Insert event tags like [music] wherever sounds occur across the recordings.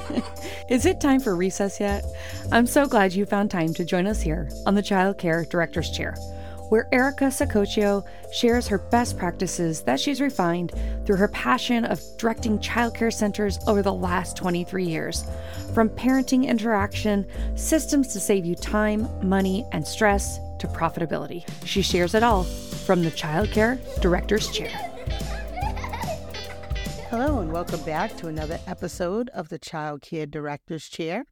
[laughs] Is it time for recess yet? I'm so glad you found time to join us here on the Child Care Director's Chair, where Erica Sacoccio shares her best practices that she's refined through her passion of directing childcare centers over the last 23 years. From parenting interaction, systems to save you time, money, and stress, to profitability. She shares it all from the Child Care Director's Chair. Hello, and welcome back to another episode of the Child Care Director's Chair.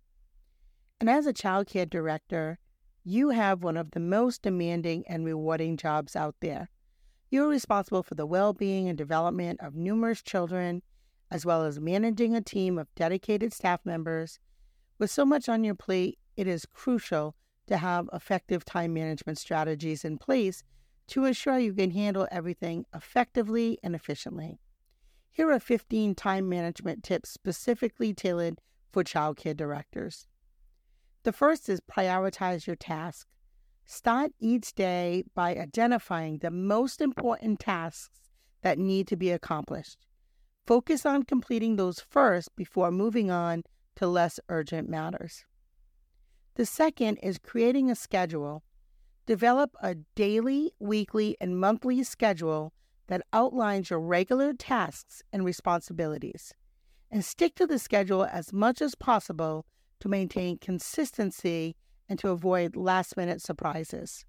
And as a child care director, you have one of the most demanding and rewarding jobs out there. You're responsible for the well being and development of numerous children, as well as managing a team of dedicated staff members. With so much on your plate, it is crucial to have effective time management strategies in place to ensure you can handle everything effectively and efficiently. Here are 15 time management tips specifically tailored for childcare directors. The first is prioritize your task. Start each day by identifying the most important tasks that need to be accomplished. Focus on completing those first before moving on to less urgent matters. The second is creating a schedule. Develop a daily, weekly, and monthly schedule that outlines your regular tasks and responsibilities, and stick to the schedule as much as possible to maintain consistency and to avoid last minute surprises.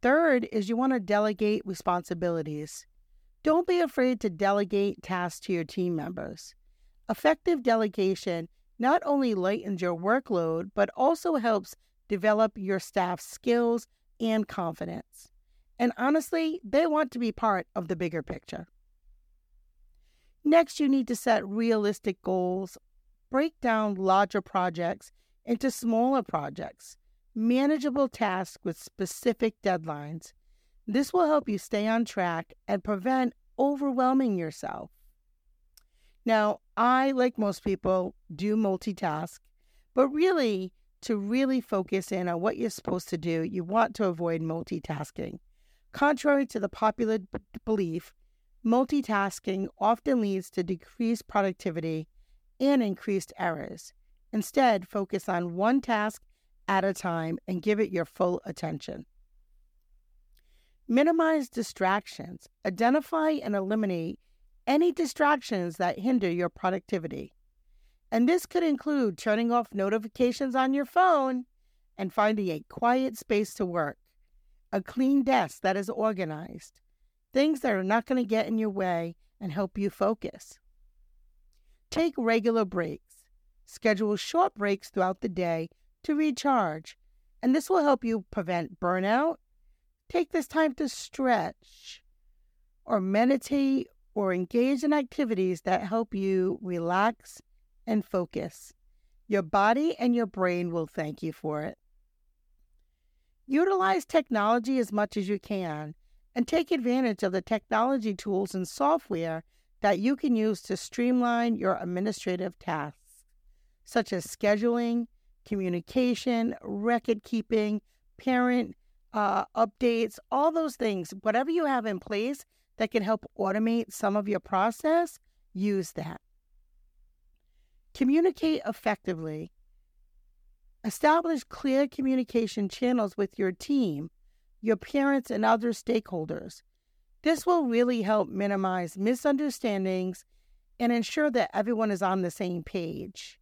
Third is you want to delegate responsibilities. Don't be afraid to delegate tasks to your team members. Effective delegation not only lightens your workload, but also helps develop your staff's skills and confidence. And honestly, they want to be part of the bigger picture. Next, you need to set realistic goals. Break down larger projects into smaller projects, manageable tasks with specific deadlines. This will help you stay on track and prevent overwhelming yourself. Now, I, like most people, do multitask, but really, to really focus in on what you're supposed to do, you want to avoid multitasking. Contrary to the popular b- belief, multitasking often leads to decreased productivity and increased errors. Instead, focus on one task at a time and give it your full attention. Minimize distractions. Identify and eliminate any distractions that hinder your productivity. And this could include turning off notifications on your phone and finding a quiet space to work a clean desk that is organized, things that are not going to get in your way and help you focus. Take regular breaks. Schedule short breaks throughout the day to recharge, and this will help you prevent burnout. Take this time to stretch or meditate or engage in activities that help you relax and focus. Your body and your brain will thank you for it. Utilize technology as much as you can and take advantage of the technology tools and software that you can use to streamline your administrative tasks, such as scheduling, communication, record keeping, parent uh, updates, all those things. Whatever you have in place that can help automate some of your process, use that. Communicate effectively Establish clear communication channels with your team, your parents, and other stakeholders. This will really help minimize misunderstandings and ensure that everyone is on the same page.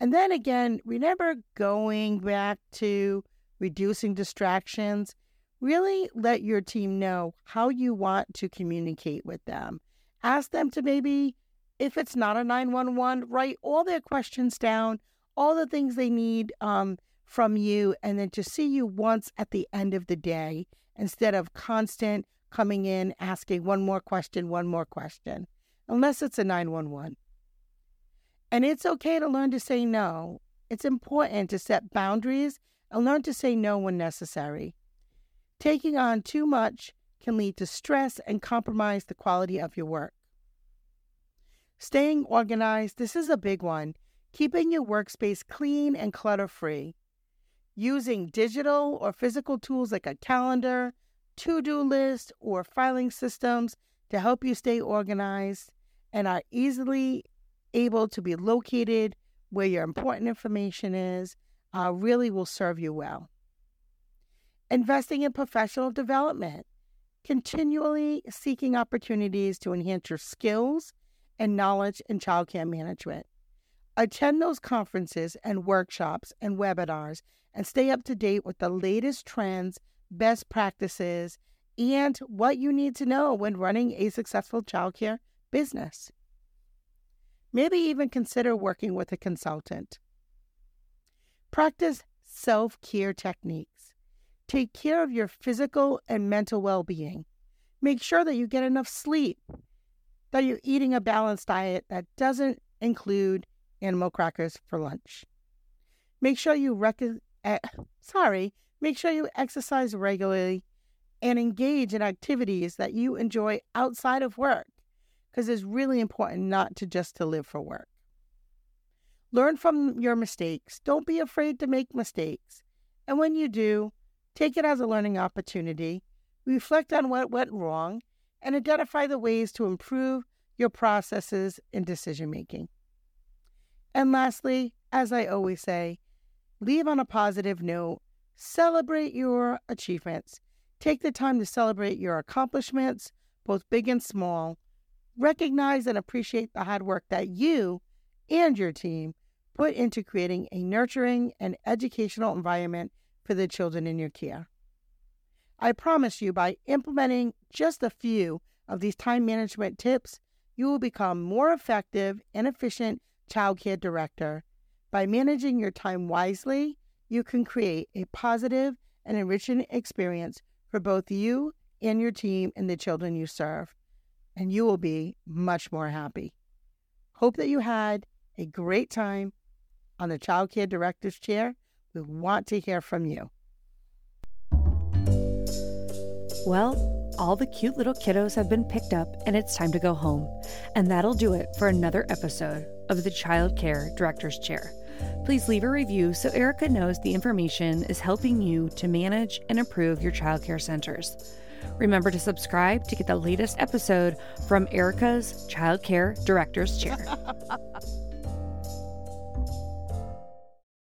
And then again, remember going back to reducing distractions. Really let your team know how you want to communicate with them. Ask them to maybe, if it's not a 911, write all their questions down all the things they need um, from you, and then to see you once at the end of the day instead of constant coming in asking one more question, one more question, unless it's a 911. And it's okay to learn to say no. It's important to set boundaries and learn to say no when necessary. Taking on too much can lead to stress and compromise the quality of your work. Staying organized, this is a big one keeping your workspace clean and clutter free, using digital or physical tools like a calendar, to do list, or filing systems to help you stay organized and are easily able to be located where your important information is uh, really will serve you well. Investing in professional development, continually seeking opportunities to enhance your skills and knowledge in childcare management. Attend those conferences and workshops and webinars and stay up to date with the latest trends, best practices, and what you need to know when running a successful childcare business. Maybe even consider working with a consultant. Practice self care techniques. Take care of your physical and mental well being. Make sure that you get enough sleep, that you're eating a balanced diet that doesn't include animal crackers for lunch. Make sure you rec- eh, sorry, make sure you exercise regularly and engage in activities that you enjoy outside of work because it's really important not to just to live for work. Learn from your mistakes. Don't be afraid to make mistakes. And when you do, take it as a learning opportunity, reflect on what went wrong, and identify the ways to improve your processes in decision making. And lastly, as I always say, leave on a positive note, celebrate your achievements. Take the time to celebrate your accomplishments, both big and small. Recognize and appreciate the hard work that you and your team put into creating a nurturing and educational environment for the children in your care. I promise you, by implementing just a few of these time management tips, you will become more effective and efficient childcare director. By managing your time wisely, you can create a positive and enriching experience for both you and your team and the children you serve, and you will be much more happy. Hope that you had a great time on the Child Care Director's Chair. We want to hear from you. Well, all the cute little kiddos have been picked up and it's time to go home. And that'll do it for another episode of the Child Care Director's Chair. Please leave a review so Erica knows the information is helping you to manage and improve your childcare centers. Remember to subscribe to get the latest episode from Erica's Child Care Director's Chair. [laughs]